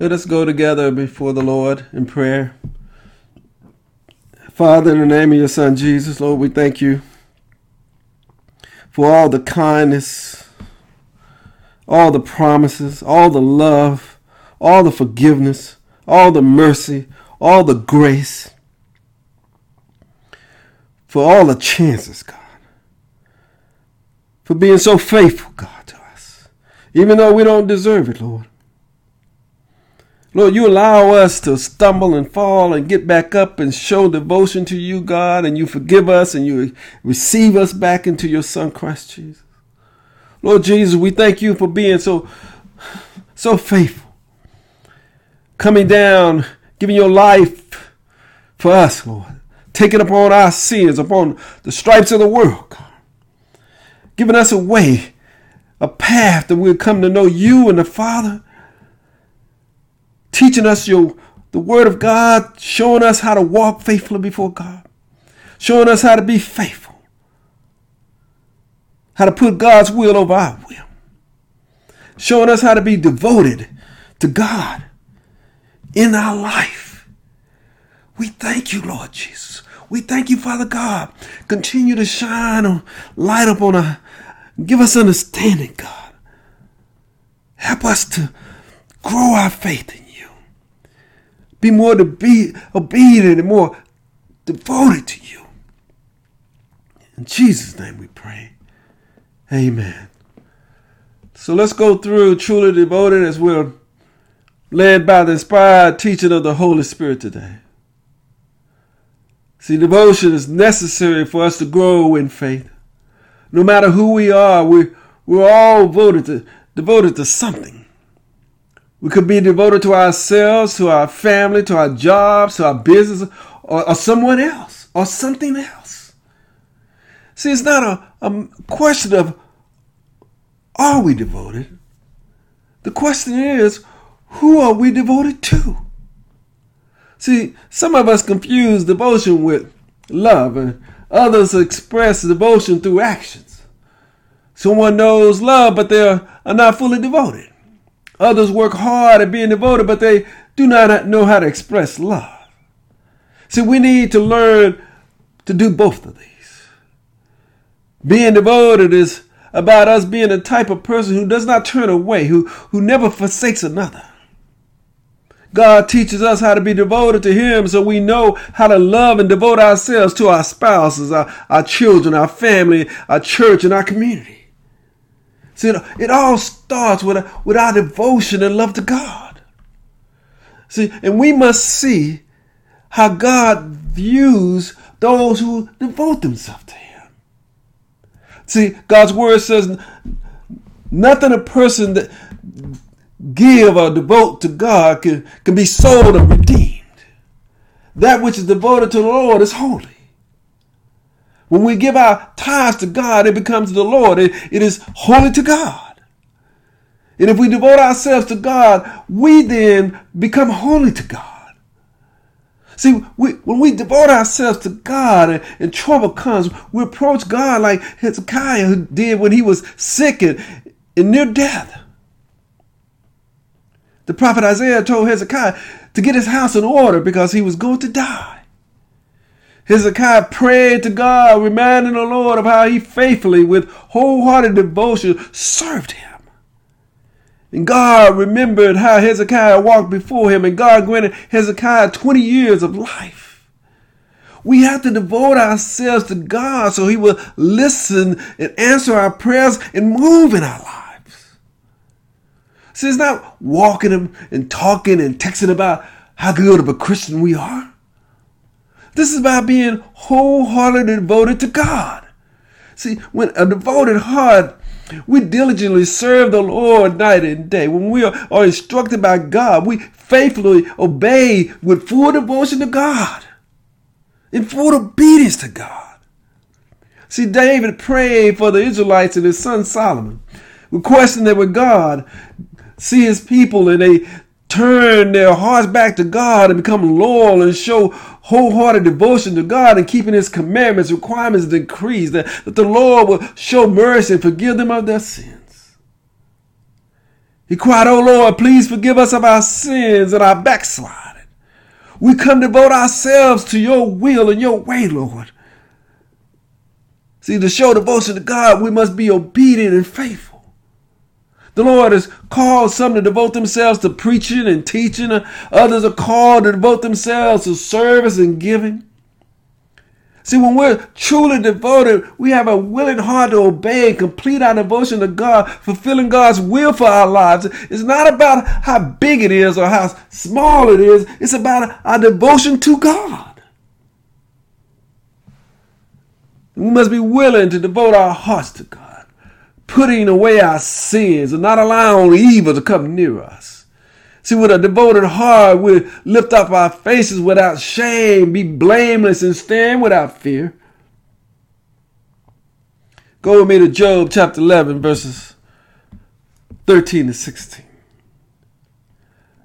Let us go together before the Lord in prayer. Father, in the name of your Son Jesus, Lord, we thank you for all the kindness, all the promises, all the love, all the forgiveness, all the mercy, all the grace, for all the chances, God, for being so faithful, God, to us, even though we don't deserve it, Lord. Lord, you allow us to stumble and fall and get back up and show devotion to you, God, and you forgive us and you receive us back into your Son, Christ Jesus. Lord Jesus, we thank you for being so, so faithful. Coming down, giving your life for us, Lord. Taking upon our sins, upon the stripes of the world, God. Giving us a way, a path that we'll come to know you and the Father teaching us your the word of God, showing us how to walk faithfully before God, showing us how to be faithful, how to put God's will over our will, showing us how to be devoted to God in our life. We thank you, Lord Jesus. We thank you, Father God. Continue to shine on, light up on us. give us understanding, God. Help us to grow our faith be more to be obedient and more devoted to you. In Jesus' name we pray. Amen. So let's go through truly devoted as we're led by the inspired teaching of the Holy Spirit today. See, devotion is necessary for us to grow in faith. No matter who we are, we, we're all voted to, devoted to something. We could be devoted to ourselves, to our family, to our jobs, to our business, or, or someone else, or something else. See, it's not a, a question of are we devoted? The question is, who are we devoted to? See, some of us confuse devotion with love, and others express devotion through actions. Someone knows love, but they are not fully devoted. Others work hard at being devoted, but they do not know how to express love. See, we need to learn to do both of these. Being devoted is about us being the type of person who does not turn away, who, who never forsakes another. God teaches us how to be devoted to Him so we know how to love and devote ourselves to our spouses, our, our children, our family, our church, and our community. See, it all starts with, with our devotion and love to God. See, and we must see how God views those who devote themselves to Him. See, God's word says nothing a person that give or devote to God can, can be sold or redeemed. That which is devoted to the Lord is holy. When we give our tithes to God, it becomes the Lord. It, it is holy to God. And if we devote ourselves to God, we then become holy to God. See, we, when we devote ourselves to God and, and, trouble comes, we approach God like Hezekiah did when he was sick and, and near death. The prophet Isaiah told Hezekiah to get his house in order because he was going to die. Hezekiah prayed to God, reminding the Lord of how he faithfully, with wholehearted devotion, served him. And God remembered how Hezekiah walked before him, and God granted Hezekiah 20 years of life. We have to devote ourselves to God so he will listen and answer our prayers and move in our lives. See, it's not walking and talking and texting about how good of a Christian we are. This is about being wholeheartedly devoted to God. See, when a devoted heart, we diligently serve the Lord night and day. When we are, are instructed by God, we faithfully obey with full devotion to God, in full obedience to God. See, David prayed for the Israelites and his son Solomon, requesting that with God see his people and they turn their hearts back to God and become loyal and show wholehearted devotion to God and keeping his commandments, requirements, decrees, that, that the Lord will show mercy and forgive them of their sins. He cried, Oh Lord, please forgive us of our sins and our backsliding. We come to devote ourselves to your will and your way, Lord. See, to show devotion to God, we must be obedient and faithful. The Lord has called some to devote themselves to preaching and teaching. Others are called to devote themselves to service and giving. See, when we're truly devoted, we have a willing heart to obey and complete our devotion to God, fulfilling God's will for our lives. It's not about how big it is or how small it is, it's about our devotion to God. We must be willing to devote our hearts to God, putting away our sins and not allowing evil to come near us. See, with a devoted heart, we lift up our faces without shame, be blameless, and stand without fear. Go with me to Job chapter 11, verses 13 to 16.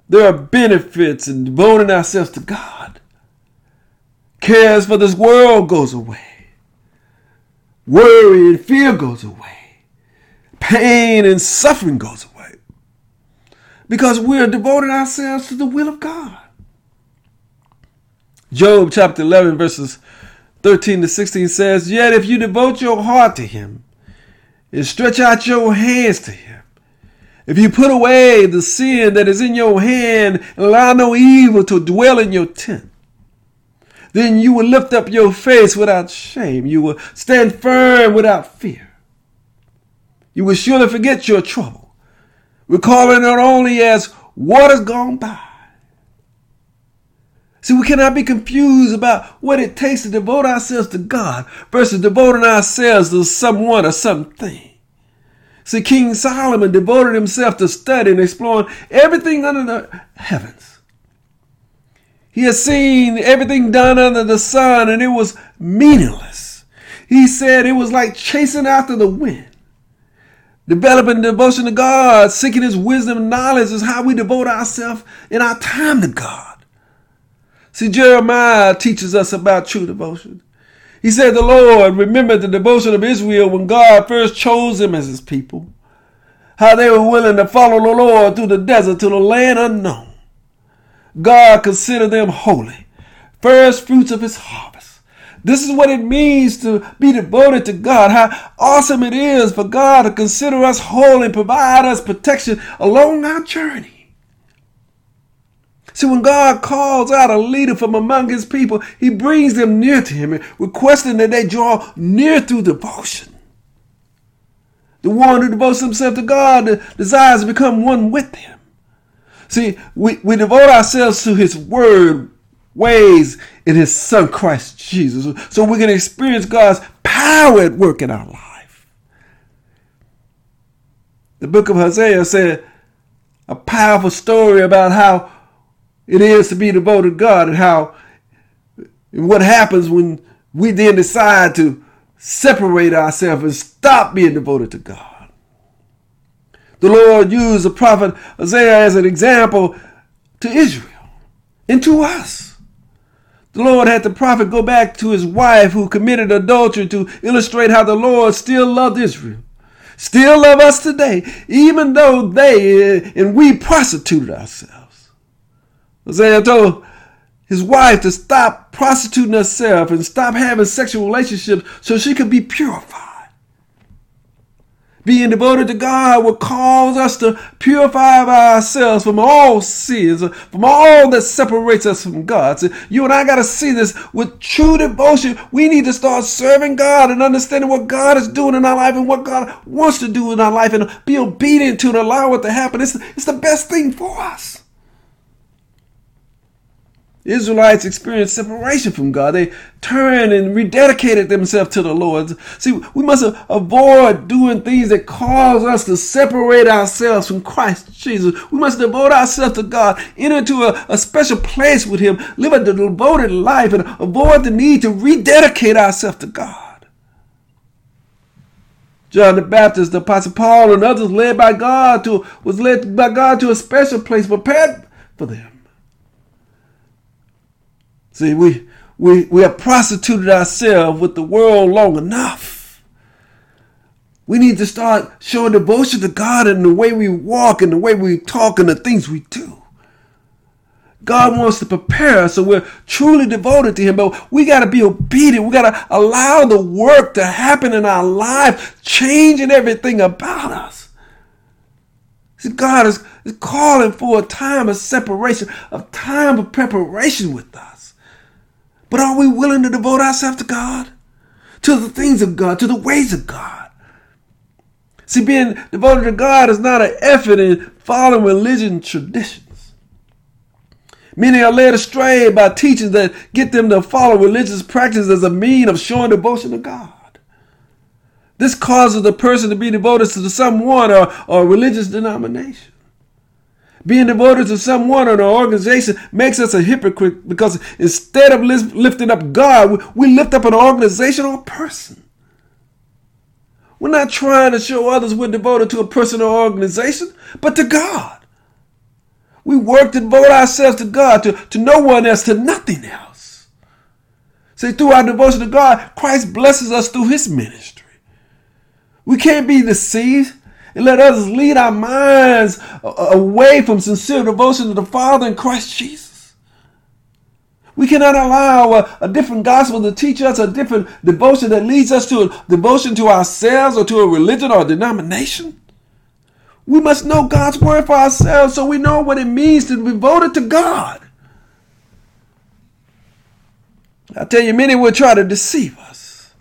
There are benefits in devoting ourselves to God. Cares for this world goes away. Worry and fear goes away. Pain and suffering goes away because we're devoting ourselves to the will of God. Job chapter 11, verses 13 to 16 says, Yet if you devote your heart to him and stretch out your hands to him, if you put away the sin that is in your hand and allow no evil to dwell in your tent, then you will lift up your face without shame. You will stand firm without fear. You will surely forget your trouble recalling it only as waters gone by. See, we cannot be confused about what it takes to devote ourselves to God versus devoting ourselves to someone or something. See, King Solomon devoted himself to studying and exploring everything under the heavens. He had seen everything done under the sun and it was meaningless. He said it was like chasing after the wind. Developing devotion to God, seeking His wisdom and knowledge is how we devote ourselves in our time to God. See, Jeremiah teaches us about true devotion. He said, The Lord remembered the devotion of Israel when God first chose them as His people, how they were willing to follow the Lord through the desert to the land unknown. God considered them holy, first fruits of His harvest. This is what it means to be devoted to God. How awesome it is for God to consider us holy and provide us protection along our journey. See, when God calls out a leader from among his people, he brings them near to him, requesting that they draw near through devotion. The one who devotes himself to God desires to become one with him. See, we, we devote ourselves to his word ways in his son Christ Jesus. So we can experience God's power at work in our life. The book of Hosea said a powerful story about how it is to be devoted to God and how and what happens when we then decide to separate ourselves and stop being devoted to God. The Lord used the prophet Hosea as an example to Israel and to us. The Lord had the prophet go back to his wife who committed adultery to illustrate how the Lord still loved Israel. Still love us today, even though they eh, and we prostituted ourselves. Hosea told his wife to stop prostituting herself and stop having sexual relationships so she could be purified. Being devoted to God will cause us to purify ourselves from all sins, from all that separates us from God. So you and I got to see this with true devotion. We need to start serving God and understanding what God is doing in our life and what God wants to do in our life and be obedient to and allow it to happen. It's, it's the best thing for us. Israelites experienced separation from God. They turned and rededicated themselves to the Lord. See, we must avoid doing things that cause us to separate ourselves from Christ Jesus. We must devote ourselves to God, enter into a, a special place with Him, live a devoted life, and avoid the need to rededicate ourselves to God. John the Baptist, the Apostle Paul, and others led by God to was led by God to a special place prepared for them. See, we, we, we have prostituted ourselves with the world long enough. We need to start showing devotion to God in the way we walk and the way we talk and the things we do. God wants to prepare us so we're truly devoted to Him, but we got to be obedient. We got to allow the work to happen in our life, changing everything about us. See, God is, is calling for a time of separation, a time of preparation with us. But are we willing to devote ourselves to God? To the things of God, to the ways of God? See, being devoted to God is not an effort in following religion traditions. Many are led astray by teachings that get them to follow religious practice as a mean of showing devotion to God. This causes the person to be devoted to someone or, or religious denomination. Being devoted to someone or an organization makes us a hypocrite because instead of lifting up God, we lift up an organization or a person. We're not trying to show others we're devoted to a person or organization, but to God. We work to devote ourselves to God, to, to no one else, to nothing else. See, through our devotion to God, Christ blesses us through his ministry. We can't be deceived and let others lead our minds uh, away from sincere devotion to the Father in Christ Jesus. We cannot allow a, a, different gospel to teach us a different devotion that leads us to a devotion to ourselves or to a religion or a denomination. We must know God's word for ourselves so we know what it means to be devoted to God. I tell you, many will try to deceive us,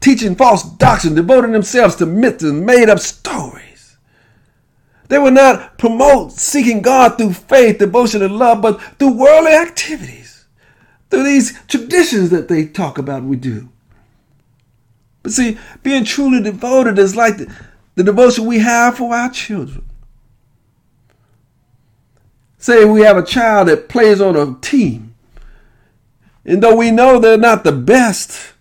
teaching false doctrine, devoting themselves to myths and made up stories. They will not promote seeking God through faith, devotion, and love, but through worldly activities, through these traditions that they talk about we do. But see, being truly devoted is like the, the devotion we have for our children. Say we have a child that plays on a team, and though we know they're not the best,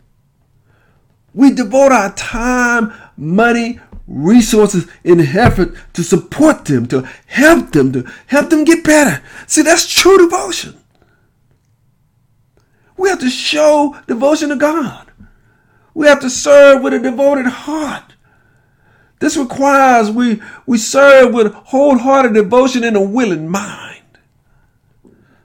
we devote our time, money, resources, and effort to support them, to help them, to help them get better. See, that's true devotion. We have to show devotion to God. We have to serve with a devoted heart. This requires we, we serve with wholehearted devotion and a willing mind.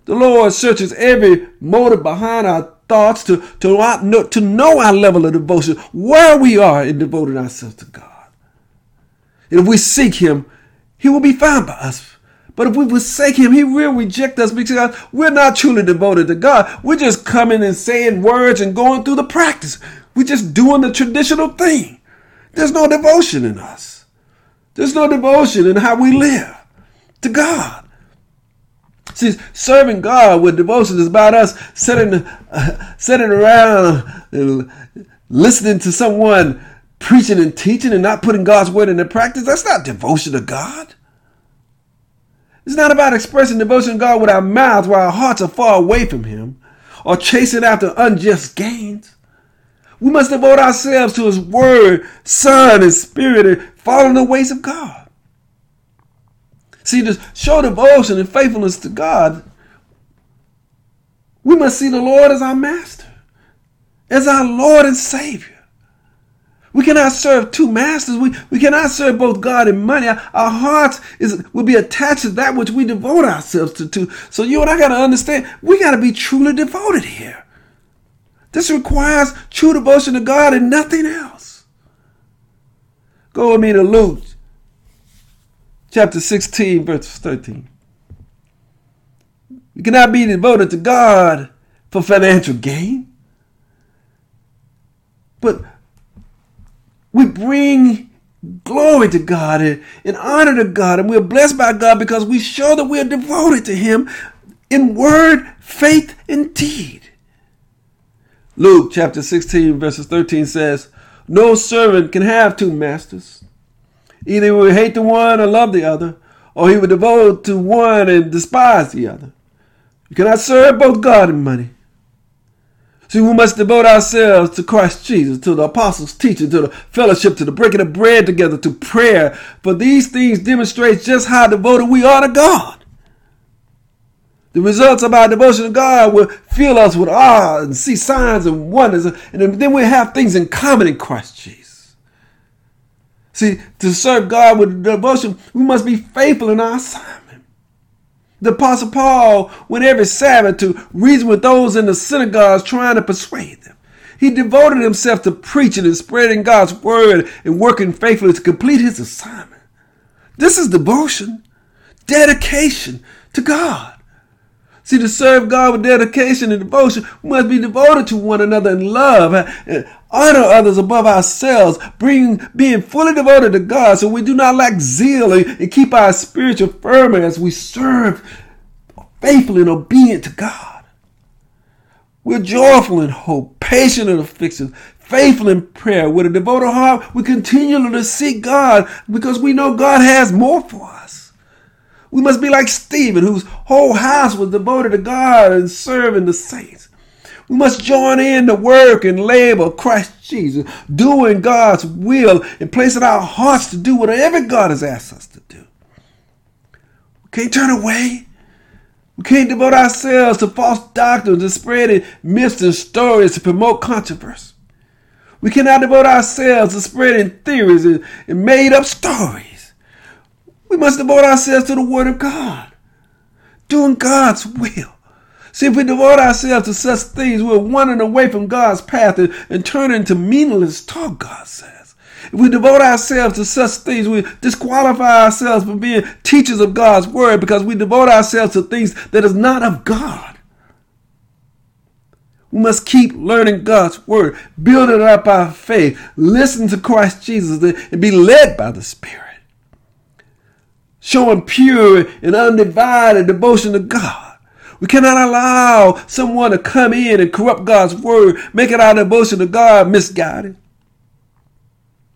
The Lord searches every motive behind our thoughts to, to, to know our level of devotion, where we are in devoting ourselves to God. And if we seek Him, He will be found by us. But if we forsake Him, He will reject us because we're not truly devoted to God. We're just coming and saying words and going through the practice. We're just doing the traditional thing. There's no devotion in us. There's no devotion in how we live to God. See, serving God with devotion is about us sitting, uh, sitting around listening to someone preaching and teaching and not putting God's word into practice. That's not devotion to God. It's not about expressing devotion to God with our mouths while our hearts are far away from Him or chasing after unjust gains. We must devote ourselves to His Word, Son, and Spirit, and follow the ways of God. See, to show devotion and faithfulness to God, we must see the Lord as our Master, as our Lord and Savior. We cannot serve two masters. We, we cannot serve both God and money. Our, our hearts is will be attached to that which we devote ourselves to. So you and I got to understand, we got to be truly devoted here. This requires true devotion to God and nothing else. Go with me to Luke chapter 16, verse 13. You cannot be devoted to God for financial gain. But we bring glory to God and, and, honor to God, and we're blessed by God because we show that we're devoted to Him in word, faith, and deed. Luke chapter 16, verses 13 says, No servant can have two masters. Either he will hate the one or love the other, or he will devote to one and despise the other. You cannot serve both God and money. See, we must devote ourselves to Christ Jesus, to the apostles' teaching, to the fellowship, to the breaking of bread together, to prayer. For these things demonstrate just how devoted we are to God. The results of our devotion to God will fill us with awe and see signs and wonders. And then we'll have things in common in Christ Jesus. See, to serve God with devotion, we must be faithful in our assignment. The Apostle Paul went every Sabbath to reason with those in the synagogues trying to persuade them. He devoted himself to preaching and spreading God's word and working faithfully to complete his assignment. This is devotion, dedication to God. See, to serve God with dedication and devotion, must be devoted to one another in love honor others above ourselves, bring, being fully devoted to God so we do not lack zeal and keep our spiritual fervor as we serve faithfully and obedient to God. We're joyful in hope, patient in affliction, faithful in prayer. With a devoted heart, we continue to seek God because we know God has more for us. We must be like Stephen, whose whole house was devoted to God and serving the saints. We must join in the work and labor of Christ Jesus, doing God's will and placing our hearts to do whatever God has asked us to do. We can't turn away. We can't devote ourselves to false doctrines and spreading myths and stories to promote controversy. We cannot devote ourselves to spreading theories and, and made up stories. We must devote ourselves to the Word of God, doing God's will. See, if we devote ourselves to such things, we're wandering away from God's path and, and turning to meaningless talk, God says. If we devote ourselves to such things, we disqualify ourselves from being teachers of God's word because we devote ourselves to things that is not of God. We must keep learning God's word, building up our faith, listen to Christ Jesus, and be led by the Spirit showing pure and undivided devotion to God. We cannot allow someone to come in and corrupt God's word, make making our devotion to God misguided.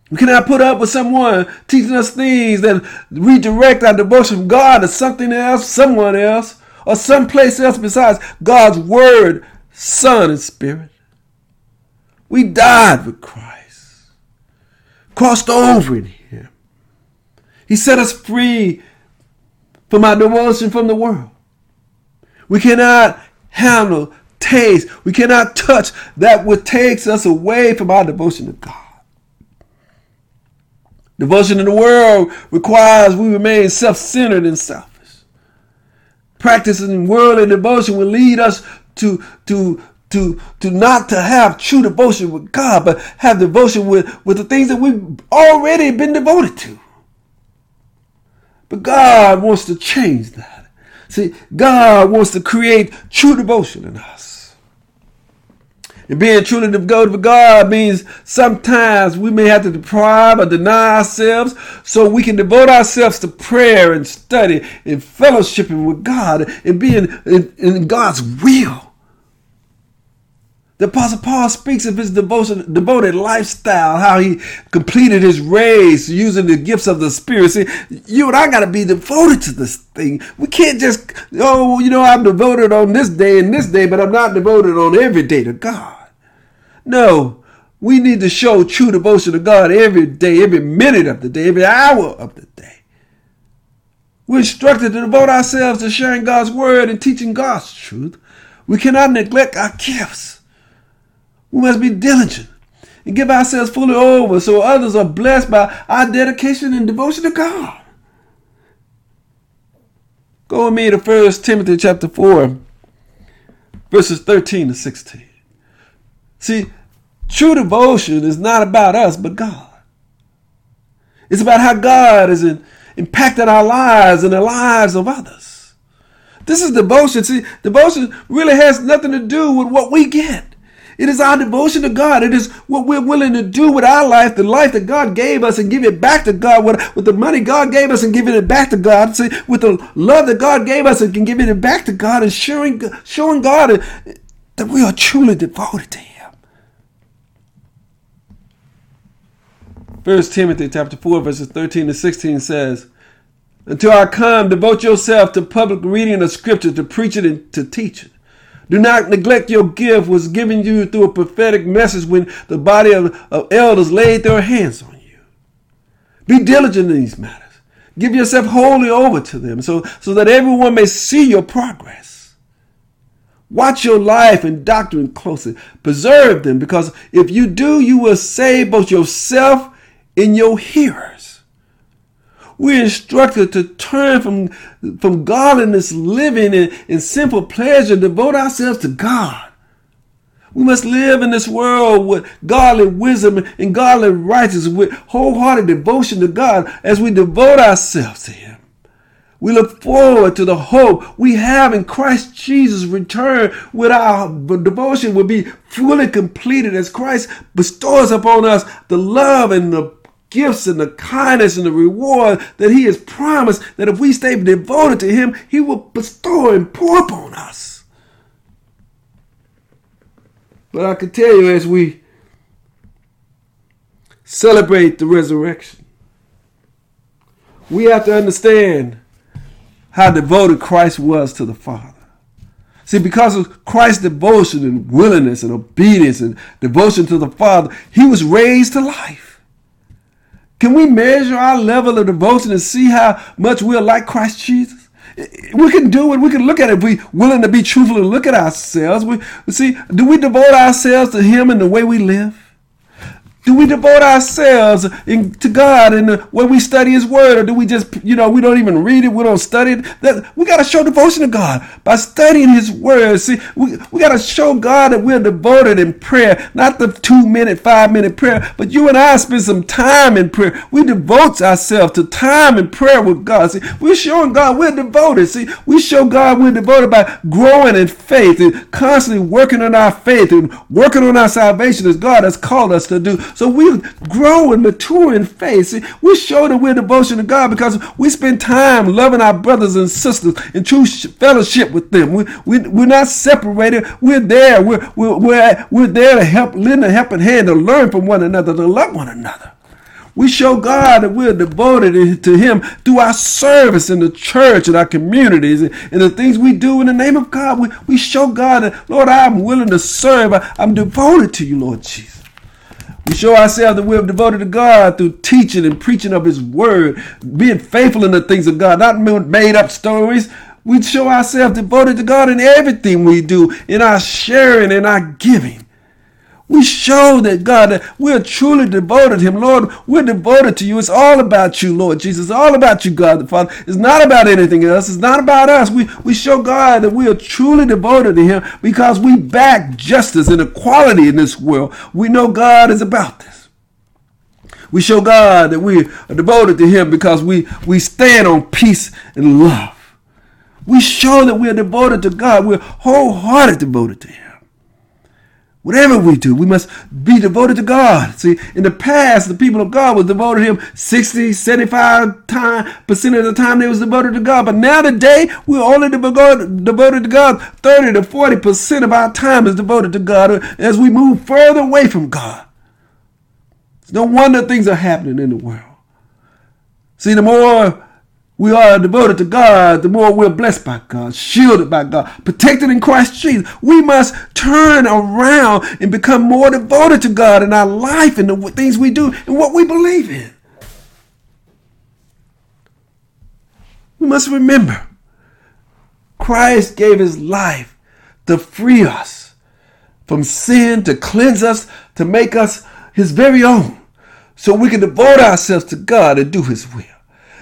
We cannot put up with someone teaching us things that redirect our devotion from God to something else, someone else, or someplace else besides God's word, Son, and Spirit. We died with Christ, crossed over in Him. He set us free from our devotion from the world. We cannot handle, taste, we cannot touch that which takes us away from our devotion to God. Devotion in the world requires we remain self centered and selfish. Practicing worldly devotion will lead us to, to, to, to not to have true devotion with God, but have devotion with, with the things that we've already been devoted to. But God wants to change that. See, God wants to create true devotion in us. And being truly devoted to God means sometimes we may have to deprive or deny ourselves so we can devote ourselves to prayer and study and fellowshipping with God and being in, in God's will. The Apostle Paul speaks of his devotion, devoted lifestyle, how he completed his race using the gifts of the Spirit. See, you and I got to be devoted to this thing. We can't just, oh, you know, I'm devoted on this day and this day, but I'm not devoted on every day to God. No, we need to show true devotion to God every day, every minute of the day, every hour of the day. We're instructed to devote ourselves to sharing God's word and teaching God's truth. We cannot neglect our gifts. We must be diligent and give ourselves fully over so others are blessed by our dedication and devotion to God. Go with me to 1 Timothy chapter 4, verses 13 to 16. See, true devotion is not about us, but God. It's about how God has impacted our lives and the lives of others. This is devotion. See, devotion really has nothing to do with what we get. It is our devotion to God. It is what we're willing to do with our life, the life that God gave us, and give it back to God with, with the money God gave us and giving it back to God. See, with the love that God gave us and giving it back to God and showing, showing God that we are truly devoted to Him. First Timothy chapter 4, verses 13 to 16 says, Until I come, devote yourself to public reading of scripture, to preaching and to teaching. Do not neglect your gift was given you through a prophetic message when the body of, of elders laid their hands on you. Be diligent in these matters. Give yourself wholly over to them so, so that everyone may see your progress. Watch your life and doctrine closely. Preserve them because if you do, you will save both yourself and your hearers. We're instructed to turn from, from godliness, living in, in simple pleasure, devote ourselves to God. We must live in this world with godly wisdom and godly righteousness, with wholehearted devotion to God as we devote ourselves to Him. We look forward to the hope we have in Christ Jesus' return, with our devotion will be fully completed as Christ bestows upon us the love and the gifts and the kindness and the reward that He has promised that if we stay devoted to Him, He will bestow and pour upon us. But I can tell you as we celebrate the resurrection, we have to understand how devoted Christ was to the Father. See, because of Christ's devotion and willingness and obedience and devotion to the Father, he was raised to life. Can we measure our level of devotion and see how much we're like Christ Jesus? we can do it. We can look at it. If we willing to be truthful and look at ourselves. We see, do we devote ourselves to Him in the way we live? Do we devote ourselves in, to God and when we study His Word, or do we just, you know, we don't even read it, we don't study it? That, we got to show devotion to God by studying His Word. See, we, we got to show God that we're devoted in prayer, not the two minute, five minute prayer, but you and I spend some time in prayer. We devote ourselves to time in prayer with God. See, we're showing God we're devoted. See, we show God we're devoted by growing in faith and constantly working on our faith and working on our salvation as God has called us to do. So we grow and mature in faith. See, we show that we're devotion to God because we spend time loving our brothers and sisters in true fellowship with them. We, we, we're not separated. We're there. We're, we're, we're, we're there to help, lend a helping hand to learn from one another, to love one another. We show God that we're devoted to Him through our service in the church and our communities and, the things we do in the name of God. We, we show God that, Lord, I'm willing to serve. I'm devoted to you, Lord Jesus. We show ourselves that we're devoted to God through teaching and preaching of His Word, being faithful in the things of God, not made up stories. We show ourselves devoted to God in everything we do, in our sharing and our giving. We show that God, that we're truly devoted to Him. Lord, we're devoted to you. It's all about you, Lord Jesus. It's all about you, God the Father. It's not about anything else. It's not about us. We, we show God that we are truly devoted to Him because we back justice and equality in this world. We know God is about this. We show God that we are devoted to Him because we, we stand on peace and love. We show that we are devoted to God. We're wholehearted devoted to Him. Whatever we do, we must be devoted to God. See, in the past, the people of God was devoted to Him 60, 75 time, percent of the time they was devoted to God. But now today, we're only devoted, to God. 30 to 40 percent of our time is devoted to God as we move further away from God. It's no wonder things are happening in the world. See, the more we are devoted to God, the more we're blessed by God, shielded by God, protected in Christ Jesus. We must turn around and become more devoted to God in our life and the things we do and what we believe in. We must remember Christ gave his life to free us from sin, to cleanse us, to make us his very own, so we can devote ourselves to God and do his will.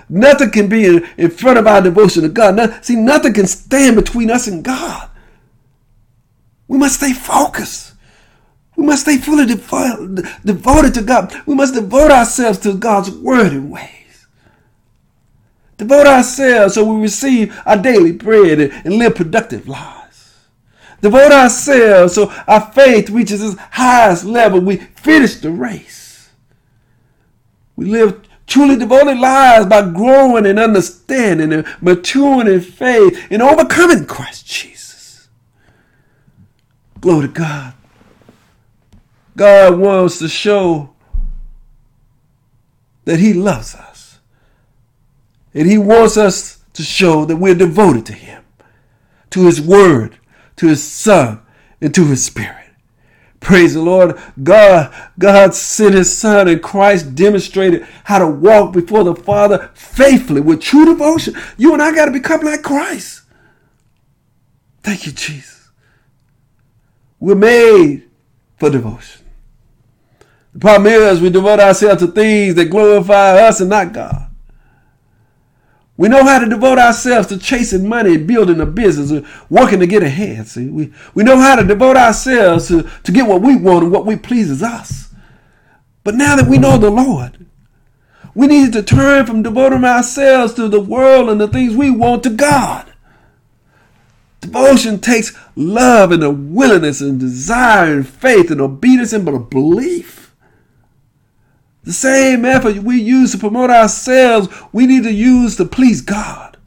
Nothing can be in, front of our devotion to God. See, nothing can stand between us and God. We must stay focused. We must stay fully devo- devoted to God. We must devote ourselves to God's word and ways. Devote ourselves so we receive our daily bread and live productive lives. Devote ourselves so our faith reaches its highest level. We finish the race. We live truly devoted lives by growing and understanding and maturing in faith and overcoming Christ Jesus. Glory to God. God wants to show that He loves us. And He wants us to show that we're devoted to Him, to His Word, to His Son, and to His Spirit. Praise the Lord. God, God sent his son and Christ demonstrated how to walk before the Father faithfully with true devotion. You and I got to become like Christ. Thank you, Jesus. We're made for devotion. The problem is we devote ourselves to things that glorify us and not God. We know how to devote ourselves to chasing money, building a business, or working to get ahead. See, we, we know how to devote ourselves to, to get what we want and what we pleases us. But now that we know the Lord, we need to turn from devoting ourselves to the world and the things we want to God. Devotion takes love and a willingness and desire and faith and obedience and belief. The same effort we use to promote ourselves, we need to use to please God.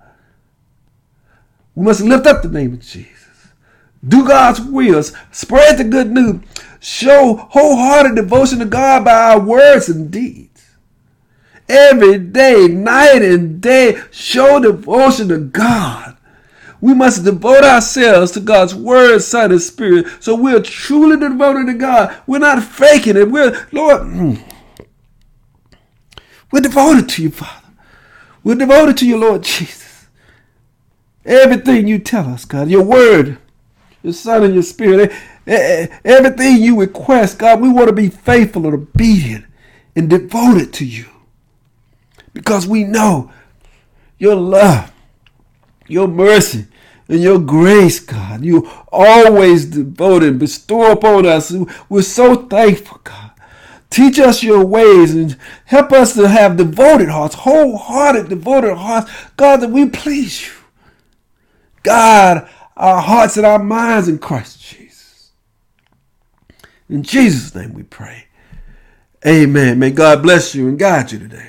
We must lift up the name of Jesus. Do God's will. Spread the good news. Show wholehearted devotion to God by our words and deeds every day, night and day, show devotion to God. We must devote ourselves to God's word, Son, and Spirit. So we're truly devoted to God. We're not faking it. We're, Lord, mm, we're devoted to you, Father. We're devoted to you, Lord Jesus. Everything you tell us, God, your word, your Son, and your Spirit, everything you request, God, we want to be faithful and obedient and devoted to you because we know your love, your mercy, and your grace, God. You always devoted, and bestow upon us. We're so thankful, God. Teach us your ways and help us to have devoted hearts, wholehearted, devoted hearts, God, that we please you. God, our hearts and our minds in Christ Jesus. In Jesus' name we pray. Amen. May God bless you and guide you today.